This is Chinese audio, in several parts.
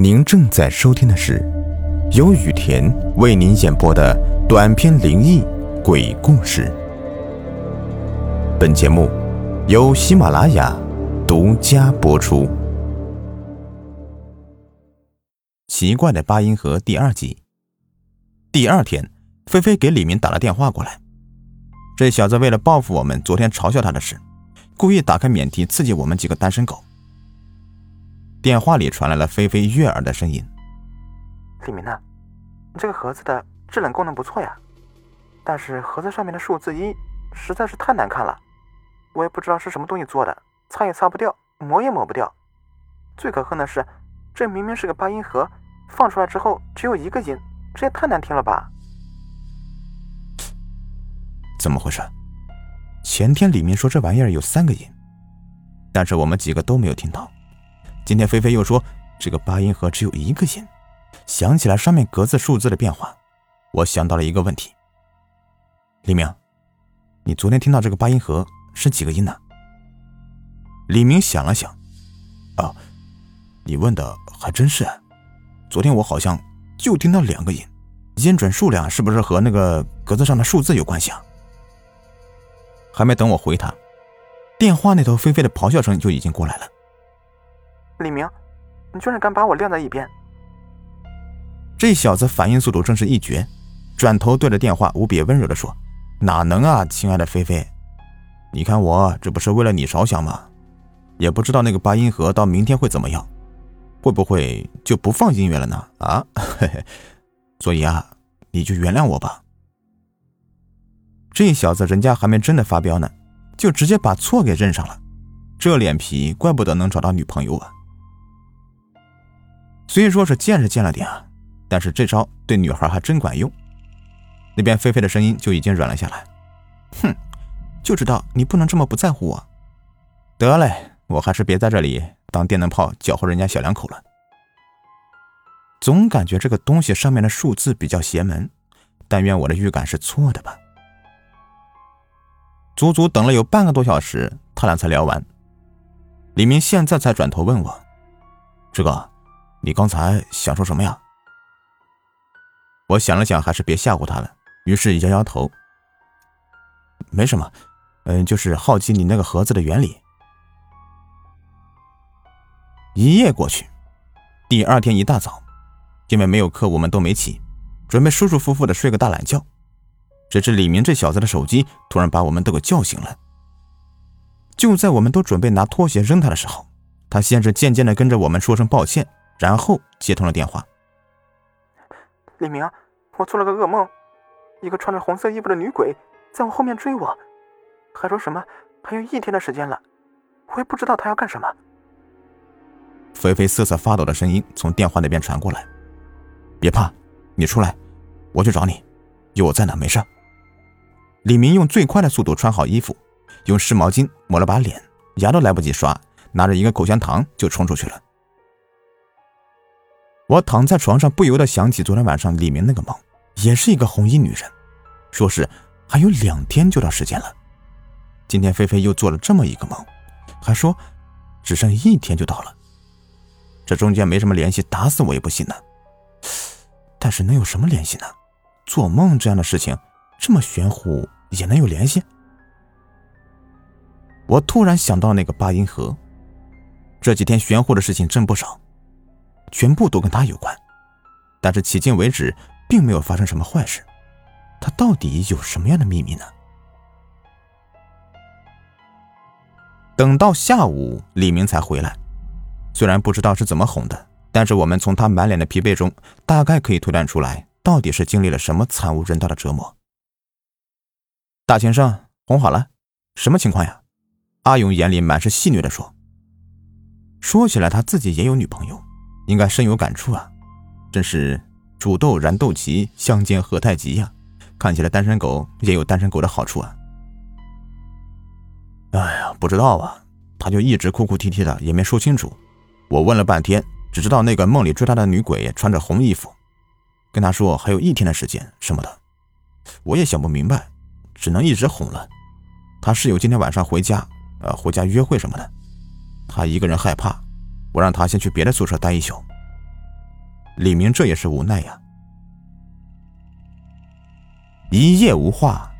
您正在收听的是由雨田为您演播的短篇灵异鬼故事。本节目由喜马拉雅独家播出。奇怪的八音盒第二集。第二天，菲菲给李明打了电话过来。这小子为了报复我们昨天嘲笑他的事，故意打开免提刺激我们几个单身狗。电话里传来了菲菲悦耳的声音：“李明呢？你这个盒子的制冷功能不错呀，但是盒子上面的数字一实在是太难看了，我也不知道是什么东西做的，擦也擦不掉，抹也抹不掉。最可恨的是，这明明是个八音盒，放出来之后只有一个音，这也太难听了吧？怎么回事？前天李明说这玩意儿有三个音，但是我们几个都没有听到。”今天菲菲又说这个八音盒只有一个音，想起来上面格子数字的变化，我想到了一个问题。李明，你昨天听到这个八音盒是几个音呢？李明想了想，啊，你问的还真是。昨天我好像就听到两个音，音准数量是不是和那个格子上的数字有关系啊？还没等我回他，电话那头菲菲的咆哮声就已经过来了。李明，你居然敢把我晾在一边！这小子反应速度真是一绝，转头对着电话无比温柔的说：“哪能啊，亲爱的菲菲，你看我这不是为了你着想吗？也不知道那个八音盒到明天会怎么样，会不会就不放音乐了呢？啊，嘿 嘿，所以啊，你就原谅我吧。”这小子人家还没真的发飙呢，就直接把错给认上了，这脸皮怪不得能找到女朋友啊！虽说是见是见了点啊，但是这招对女孩还真管用。那边菲菲的声音就已经软了下来。哼，就知道你不能这么不在乎我。得嘞，我还是别在这里当电灯泡搅和人家小两口了。总感觉这个东西上面的数字比较邪门，但愿我的预感是错的吧。足足等了有半个多小时，他俩才聊完。李明现在才转头问我：“这个。”你刚才想说什么呀？我想了想，还是别吓唬他了，于是摇摇头。没什么，嗯，就是好奇你那个盒子的原理。一夜过去，第二天一大早，因为没有课，我们都没起，准备舒舒服服的睡个大懒觉。只是李明这小子的手机突然把我们都给叫醒了。就在我们都准备拿拖鞋扔他的时候，他先是渐渐的跟着我们说声抱歉。然后接通了电话。李明，我做了个噩梦，一个穿着红色衣服的女鬼在我后面追我，还说什么还有一天的时间了，我也不知道她要干什么。菲菲瑟瑟发抖的声音从电话那边传过来：“别怕，你出来，我去找你，有我在呢，没事。”李明用最快的速度穿好衣服，用湿毛巾抹了把脸，牙都来不及刷，拿着一个口香糖就冲出去了。我躺在床上，不由得想起昨天晚上李明那个梦，也是一个红衣女人，说是还有两天就到时间了。今天菲菲又做了这么一个梦，还说只剩一天就到了。这中间没什么联系，打死我也不信呢。但是能有什么联系呢？做梦这样的事情这么玄乎也能有联系？我突然想到那个八音盒，这几天玄乎的事情真不少。全部都跟他有关，但是迄今为止并没有发生什么坏事。他到底有什么样的秘密呢？等到下午，李明才回来。虽然不知道是怎么哄的，但是我们从他满脸的疲惫中，大概可以推断出来，到底是经历了什么惨无人道的折磨。大先生，哄好了，什么情况呀？阿勇眼里满是戏谑的说：“说起来，他自己也有女朋友。”应该深有感触啊！真是煮豆燃豆萁，相煎何太急呀！看起来单身狗也有单身狗的好处啊！哎呀，不知道啊，他就一直哭哭啼啼的，也没说清楚。我问了半天，只知道那个梦里追他的女鬼穿着红衣服，跟他说还有一天的时间什么的。我也想不明白，只能一直哄了。他室友今天晚上回家，呃，回家约会什么的，他一个人害怕。我让他先去别的宿舍待一宿，李明这也是无奈呀。一夜无话，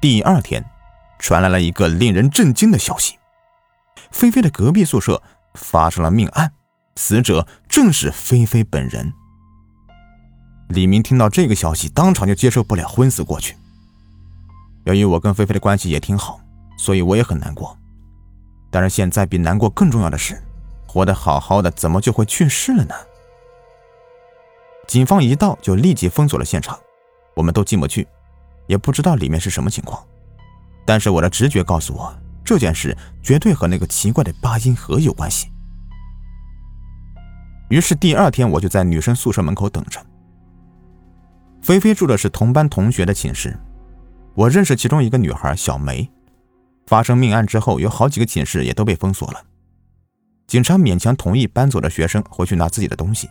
第二天，传来了一个令人震惊的消息：菲菲的隔壁宿舍发生了命案，死者正是菲菲本人。李明听到这个消息，当场就接受不了，昏死过去。由于我跟菲菲的关系也挺好，所以我也很难过。但是现在比难过更重要的是，活得好好的怎么就会去世了呢？警方一到就立即封锁了现场，我们都进不去。也不知道里面是什么情况，但是我的直觉告诉我，这件事绝对和那个奇怪的八音盒有关系。于是第二天，我就在女生宿舍门口等着。菲菲住的是同班同学的寝室，我认识其中一个女孩小梅。发生命案之后，有好几个寝室也都被封锁了，警察勉强同意搬走的学生回去拿自己的东西，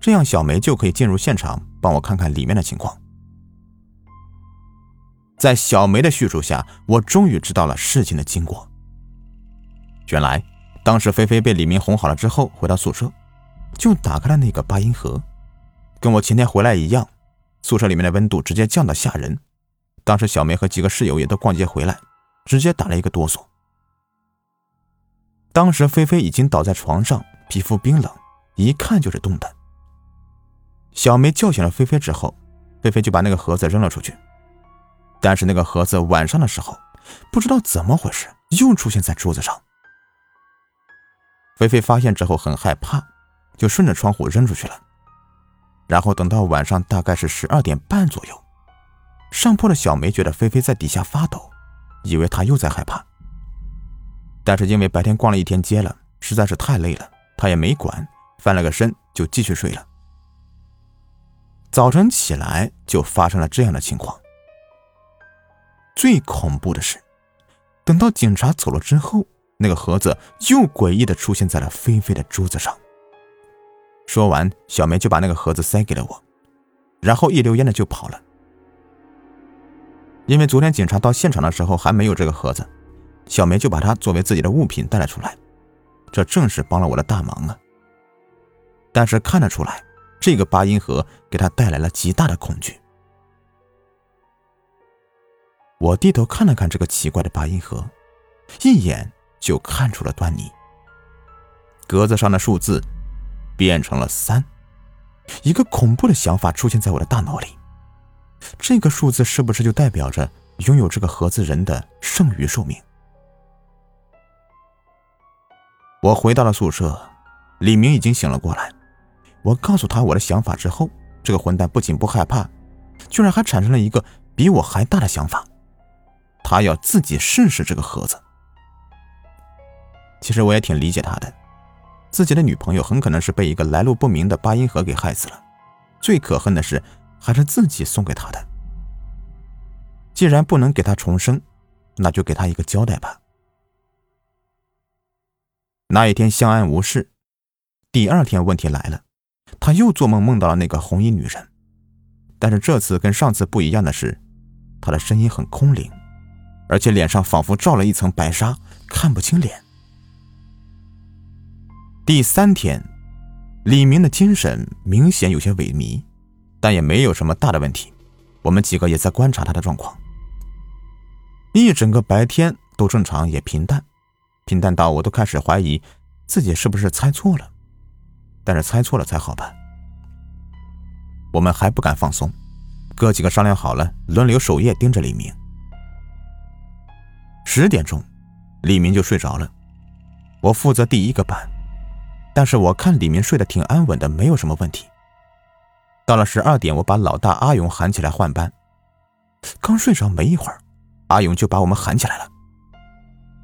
这样小梅就可以进入现场帮我看看里面的情况。在小梅的叙述下，我终于知道了事情的经过。原来，当时菲菲被李明哄好了之后，回到宿舍，就打开了那个八音盒，跟我前天回来一样，宿舍里面的温度直接降到吓人。当时小梅和几个室友也都逛街回来，直接打了一个哆嗦。当时菲菲已经倒在床上，皮肤冰冷，一看就是冻的。小梅叫醒了菲菲之后，菲菲就把那个盒子扔了出去。但是那个盒子晚上的时候，不知道怎么回事又出现在桌子上。菲菲发现之后很害怕，就顺着窗户扔出去了。然后等到晚上大概是十二点半左右，上铺的小梅觉得菲菲在底下发抖，以为她又在害怕。但是因为白天逛了一天街了，实在是太累了，她也没管，翻了个身就继续睡了。早晨起来就发生了这样的情况。最恐怖的是，等到警察走了之后，那个盒子又诡异的出现在了菲菲的桌子上。说完，小梅就把那个盒子塞给了我，然后一溜烟的就跑了。因为昨天警察到现场的时候还没有这个盒子，小梅就把它作为自己的物品带了出来，这正是帮了我的大忙啊。但是看得出来，这个八音盒给他带来了极大的恐惧。我低头看了看这个奇怪的八音盒，一眼就看出了端倪。格子上的数字变成了三，一个恐怖的想法出现在我的大脑里：这个数字是不是就代表着拥有这个盒子人的剩余寿命？我回到了宿舍，李明已经醒了过来。我告诉他我的想法之后，这个混蛋不仅不害怕，居然还产生了一个比我还大的想法。他要自己试试这个盒子。其实我也挺理解他的，自己的女朋友很可能是被一个来路不明的八音盒给害死了，最可恨的是还是自己送给他的。既然不能给他重生，那就给他一个交代吧。那一天相安无事，第二天问题来了，他又做梦梦到了那个红衣女人，但是这次跟上次不一样的是，她的声音很空灵。而且脸上仿佛罩了一层白纱，看不清脸。第三天，李明的精神明显有些萎靡，但也没有什么大的问题。我们几个也在观察他的状况。一整个白天都正常，也平淡，平淡到我都开始怀疑自己是不是猜错了。但是猜错了才好吧。我们还不敢放松，哥几个商量好了，轮流守夜盯着李明。十点钟，李明就睡着了。我负责第一个班，但是我看李明睡得挺安稳的，没有什么问题。到了十二点，我把老大阿勇喊起来换班。刚睡着没一会儿，阿勇就把我们喊起来了。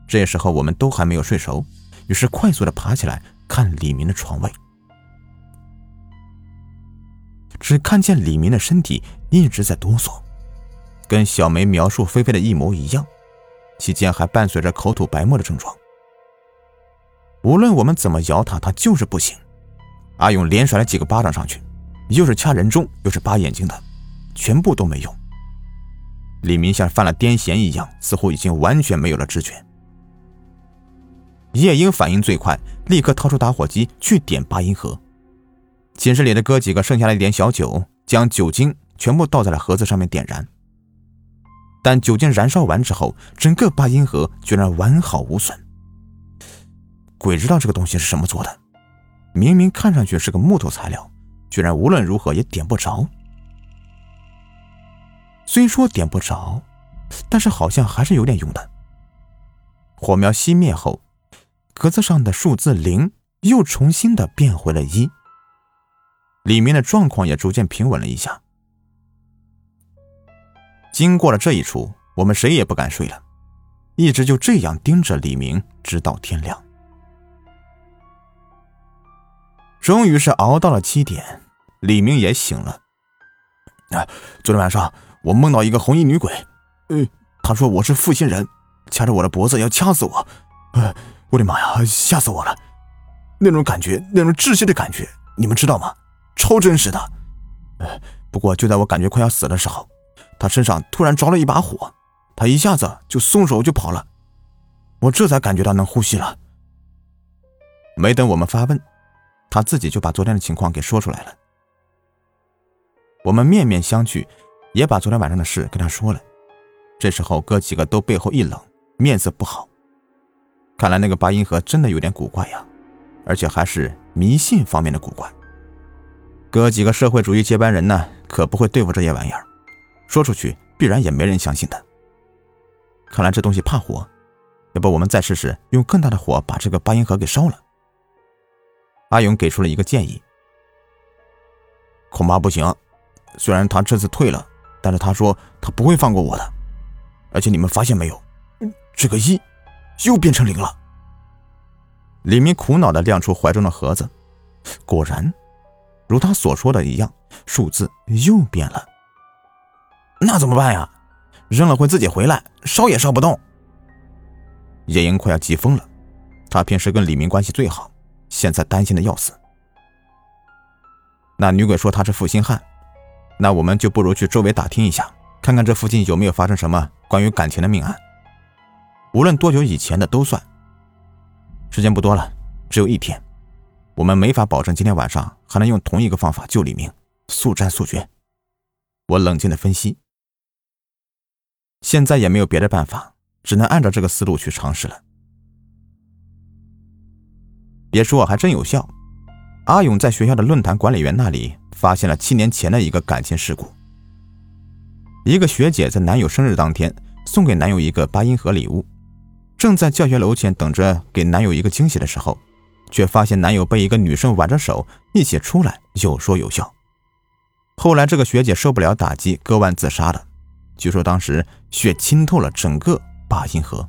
这时候我们都还没有睡熟，于是快速的爬起来看李明的床位，只看见李明的身体一直在哆嗦，跟小梅描述菲菲的一模一样。期间还伴随着口吐白沫的症状。无论我们怎么摇他，他就是不醒。阿勇连甩了几个巴掌上去，又是掐人中，又是扒眼睛的，全部都没用。李明像犯了癫痫一样，似乎已经完全没有了知觉。夜莺反应最快，立刻掏出打火机去点八音盒。寝室里的哥几个剩下了一点小酒，将酒精全部倒在了盒子上面点燃。但酒精燃烧完之后，整个八音盒居然完好无损。鬼知道这个东西是什么做的，明明看上去是个木头材料，居然无论如何也点不着。虽说点不着，但是好像还是有点用的。火苗熄灭后，格子上的数字零又重新的变回了一，里面的状况也逐渐平稳了一下。经过了这一出，我们谁也不敢睡了，一直就这样盯着李明，直到天亮。终于是熬到了七点，李明也醒了。啊，昨天晚上我梦到一个红衣女鬼，呃，她说我是负心人，掐着我的脖子要掐死我，呃，我的妈呀，吓死我了！那种感觉，那种窒息的感觉，你们知道吗？超真实的。不过就在我感觉快要死的时候。他身上突然着了一把火，他一下子就松手就跑了，我这才感觉到能呼吸了。没等我们发问，他自己就把昨天的情况给说出来了。我们面面相觑，也把昨天晚上的事跟他说了。这时候哥几个都背后一冷，面色不好。看来那个八音盒真的有点古怪呀，而且还是迷信方面的古怪。哥几个社会主义接班人呢，可不会对付这些玩意儿。说出去必然也没人相信的。看来这东西怕火，要不我们再试试用更大的火把这个八音盒给烧了。阿勇给出了一个建议，恐怕不行。虽然他这次退了，但是他说他不会放过我的。而且你们发现没有，这个一又变成零了。李明苦恼的亮出怀中的盒子，果然，如他所说的一样，数字又变了。那怎么办呀？扔了会自己回来，烧也烧不动。叶英快要急疯了，他平时跟李明关系最好，现在担心的要死。那女鬼说他是负心汉，那我们就不如去周围打听一下，看看这附近有没有发生什么关于感情的命案。无论多久以前的都算。时间不多了，只有一天，我们没法保证今天晚上还能用同一个方法救李明，速战速决。我冷静的分析。现在也没有别的办法，只能按照这个思路去尝试了。别说，还真有效。阿勇在学校的论坛管理员那里发现了七年前的一个感情事故。一个学姐在男友生日当天送给男友一个八音盒礼物，正在教学楼前等着给男友一个惊喜的时候，却发现男友被一个女生挽着手一起出来，有说有笑。后来这个学姐受不了打击，割腕自杀了。据说当时血浸透了整个八音盒，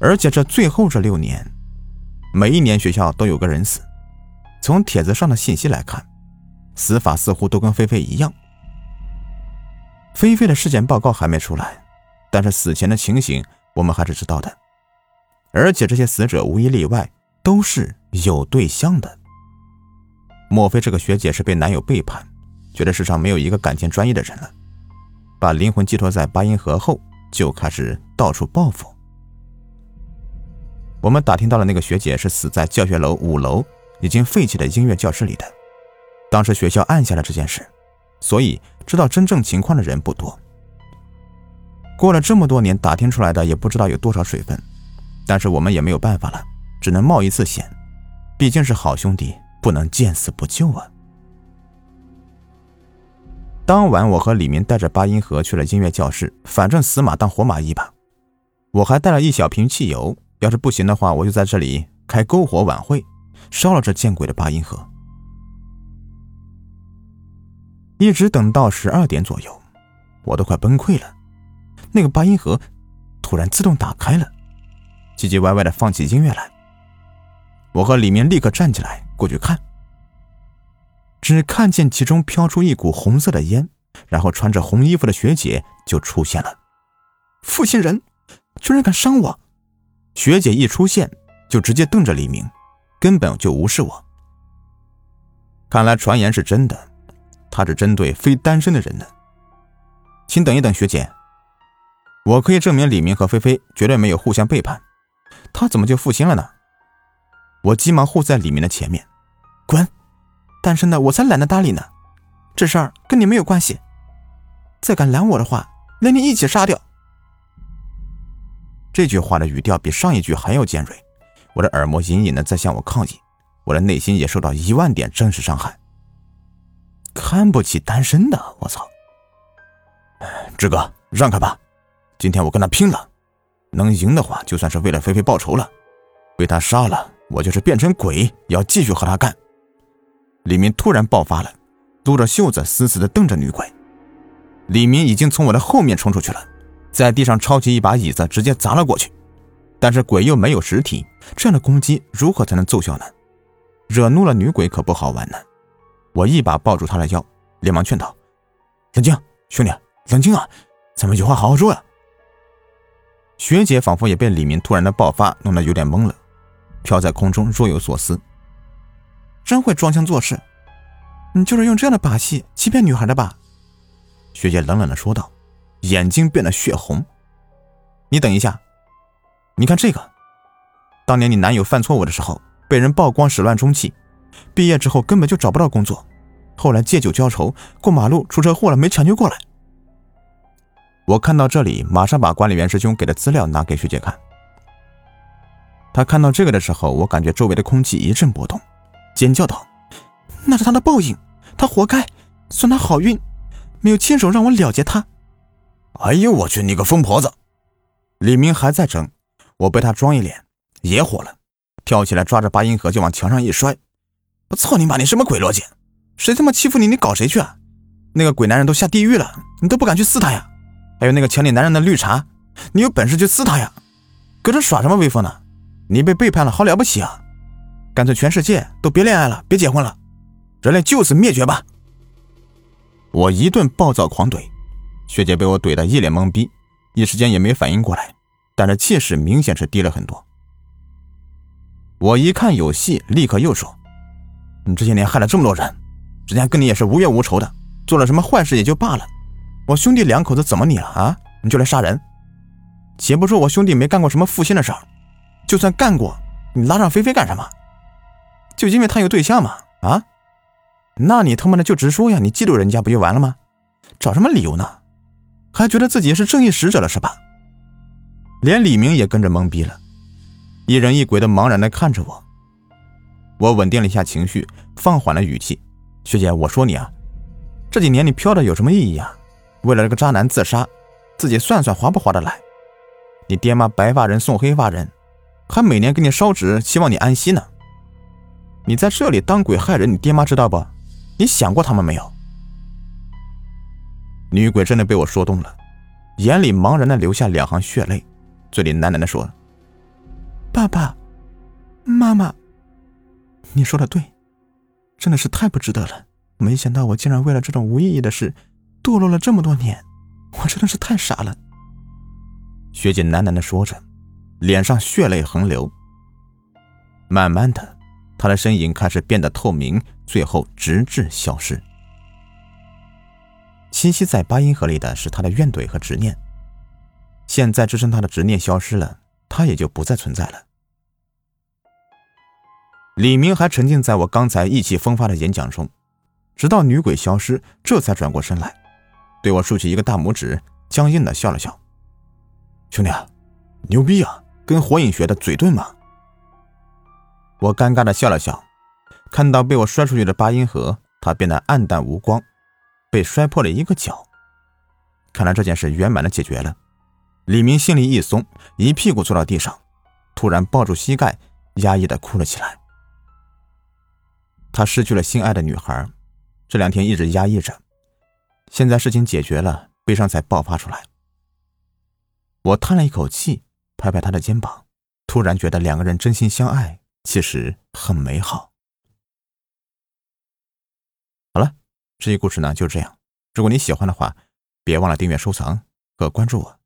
而且这最后这六年，每一年学校都有个人死。从帖子上的信息来看，死法似乎都跟菲菲一样。菲菲的尸检报告还没出来，但是死前的情形我们还是知道的。而且这些死者无一例外都是有对象的。莫非这个学姐是被男友背叛，觉得世上没有一个感情专一的人了？把灵魂寄托在八音盒后，就开始到处报复。我们打听到了，那个学姐是死在教学楼五楼已经废弃的音乐教室里的。当时学校按下了这件事，所以知道真正情况的人不多。过了这么多年，打听出来的也不知道有多少水分，但是我们也没有办法了，只能冒一次险。毕竟是好兄弟，不能见死不救啊。当晚，我和李明带着八音盒去了音乐教室，反正死马当活马医吧。我还带了一小瓶汽油，要是不行的话，我就在这里开篝火晚会，烧了这见鬼的八音盒。一直等到十二点左右，我都快崩溃了。那个八音盒突然自动打开了，唧唧歪歪的放起音乐来。我和李明立刻站起来过去看。只看见其中飘出一股红色的烟，然后穿着红衣服的学姐就出现了。负心人，居然敢伤我！学姐一出现就直接瞪着李明，根本就无视我。看来传言是真的，他是针对非单身的人的。请等一等，学姐，我可以证明李明和菲菲绝对没有互相背叛，他怎么就负心了呢？我急忙护在李明的前面，滚！单身的我才懒得搭理呢。这事儿跟你没有关系。再敢拦我的话，连你一起杀掉。这句话的语调比上一句还要尖锐，我的耳膜隐隐的在向我抗议，我的内心也受到一万点真实伤害。看不起单身的，我操！志哥，让开吧，今天我跟他拼了，能赢的话，就算是为了菲菲报仇了。被他杀了，我就是变成鬼也，要继续和他干。李明突然爆发了，撸着袖子，死死的瞪着女鬼。李明已经从我的后面冲出去了，在地上抄起一把椅子，直接砸了过去。但是鬼又没有实体，这样的攻击如何才能奏效呢？惹怒了女鬼可不好玩呢。我一把抱住他的腰，连忙劝道：“冷静，兄弟，冷静啊，咱们有话好好说呀。”学姐仿佛也被李明突然的爆发弄得有点懵了。飘在空中，若有所思。真会装腔作势，你就是用这样的把戏欺骗女孩的吧？学姐冷冷的说道，眼睛变得血红。你等一下，你看这个，当年你男友犯错误的时候，被人曝光始乱终弃，毕业之后根本就找不到工作，后来借酒浇愁，过马路出车祸了，没抢救过来。我看到这里，马上把管理员师兄给的资料拿给学姐看。他看到这个的时候，我感觉周围的空气一阵波动，尖叫道：“那是他的报应，他活该，算他好运，没有亲手让我了结他。”哎呦我去，你个疯婆子！李明还在争，我被他装一脸，也火了，跳起来抓着八音盒就往墙上一摔。我操你妈！你什么鬼逻辑？谁他妈欺负你，你搞谁去啊？那个鬼男人都下地狱了，你都不敢去撕他呀？还有那个抢你男人的绿茶，你有本事去撕他呀？搁这耍什么威风呢？你被背叛了，好了不起啊！干脆全世界都别恋爱了，别结婚了，人类就此灭绝吧！我一顿暴躁狂怼，学姐被我怼得一脸懵逼，一时间也没反应过来，但是气势明显是低了很多。我一看有戏，立刻又说：“你这些年害了这么多人，之前跟你也是无冤无仇的，做了什么坏事也就罢了，我兄弟两口子怎么你了啊？你就来杀人？且不说我兄弟没干过什么负心的事儿。”就算干过，你拉上菲菲干什么？就因为她有对象吗？啊？那你他妈的就直说呀！你嫉妒人家不就完了吗？找什么理由呢？还觉得自己是正义使者了是吧？连李明也跟着懵逼了，一人一鬼的茫然的看着我。我稳定了一下情绪，放缓了语气：“学姐，我说你啊，这几年你飘的有什么意义啊？为了这个渣男自杀，自己算算划不划得来？你爹妈白发人送黑发人。”还每年给你烧纸，希望你安息呢。你在这里当鬼害人，你爹妈知道不？你想过他们没有？女鬼真的被我说动了，眼里茫然的流下两行血泪，嘴里喃喃的说：“爸爸妈妈，你说的对，真的是太不值得了。没想到我竟然为了这种无意义的事，堕落了这么多年，我真的是太傻了。”学姐喃喃的说着。脸上血泪横流，慢慢的，他的身影开始变得透明，最后直至消失。栖息在八音盒里的是他的怨怼和执念，现在支撑他的执念消失了，他也就不再存在了。李明还沉浸在我刚才意气风发的演讲中，直到女鬼消失，这才转过身来，对我竖起一个大拇指，僵硬的笑了笑：“兄弟，牛逼啊！”跟火影学的嘴遁吗？我尴尬的笑了笑，看到被我摔出去的八音盒，它变得暗淡无光，被摔破了一个角。看来这件事圆满的解决了。李明心里一松，一屁股坐到地上，突然抱住膝盖，压抑的哭了起来。他失去了心爱的女孩，这两天一直压抑着，现在事情解决了，悲伤才爆发出来。我叹了一口气。拍拍他的肩膀，突然觉得两个人真心相爱，其实很美好。好了，这期故事呢就这样。如果你喜欢的话，别忘了订阅、收藏和关注我。